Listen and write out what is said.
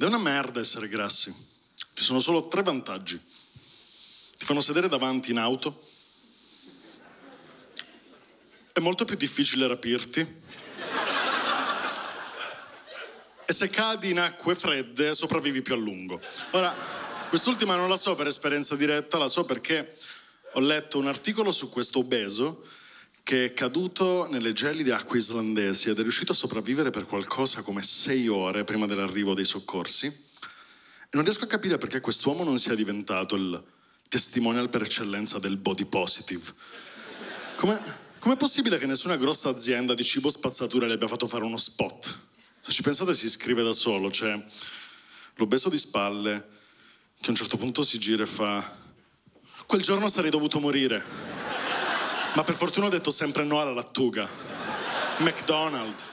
Ed è una merda essere grassi. Ci sono solo tre vantaggi. Ti fanno sedere davanti in auto. È molto più difficile rapirti. E se cadi in acque fredde sopravvivi più a lungo. Ora, quest'ultima non la so per esperienza diretta, la so perché ho letto un articolo su questo obeso che è caduto nelle gelide acque islandesi ed è riuscito a sopravvivere per qualcosa come sei ore prima dell'arrivo dei soccorsi. E non riesco a capire perché quest'uomo non sia diventato il testimonial per eccellenza del body positive. Come, com'è possibile che nessuna grossa azienda di cibo spazzatura le abbia fatto fare uno spot? Se ci pensate si scrive da solo, c'è l'obeso di spalle che a un certo punto si gira e fa quel giorno sarei dovuto morire. Ma per fortuna ho detto sempre no alla lattuga. McDonald's.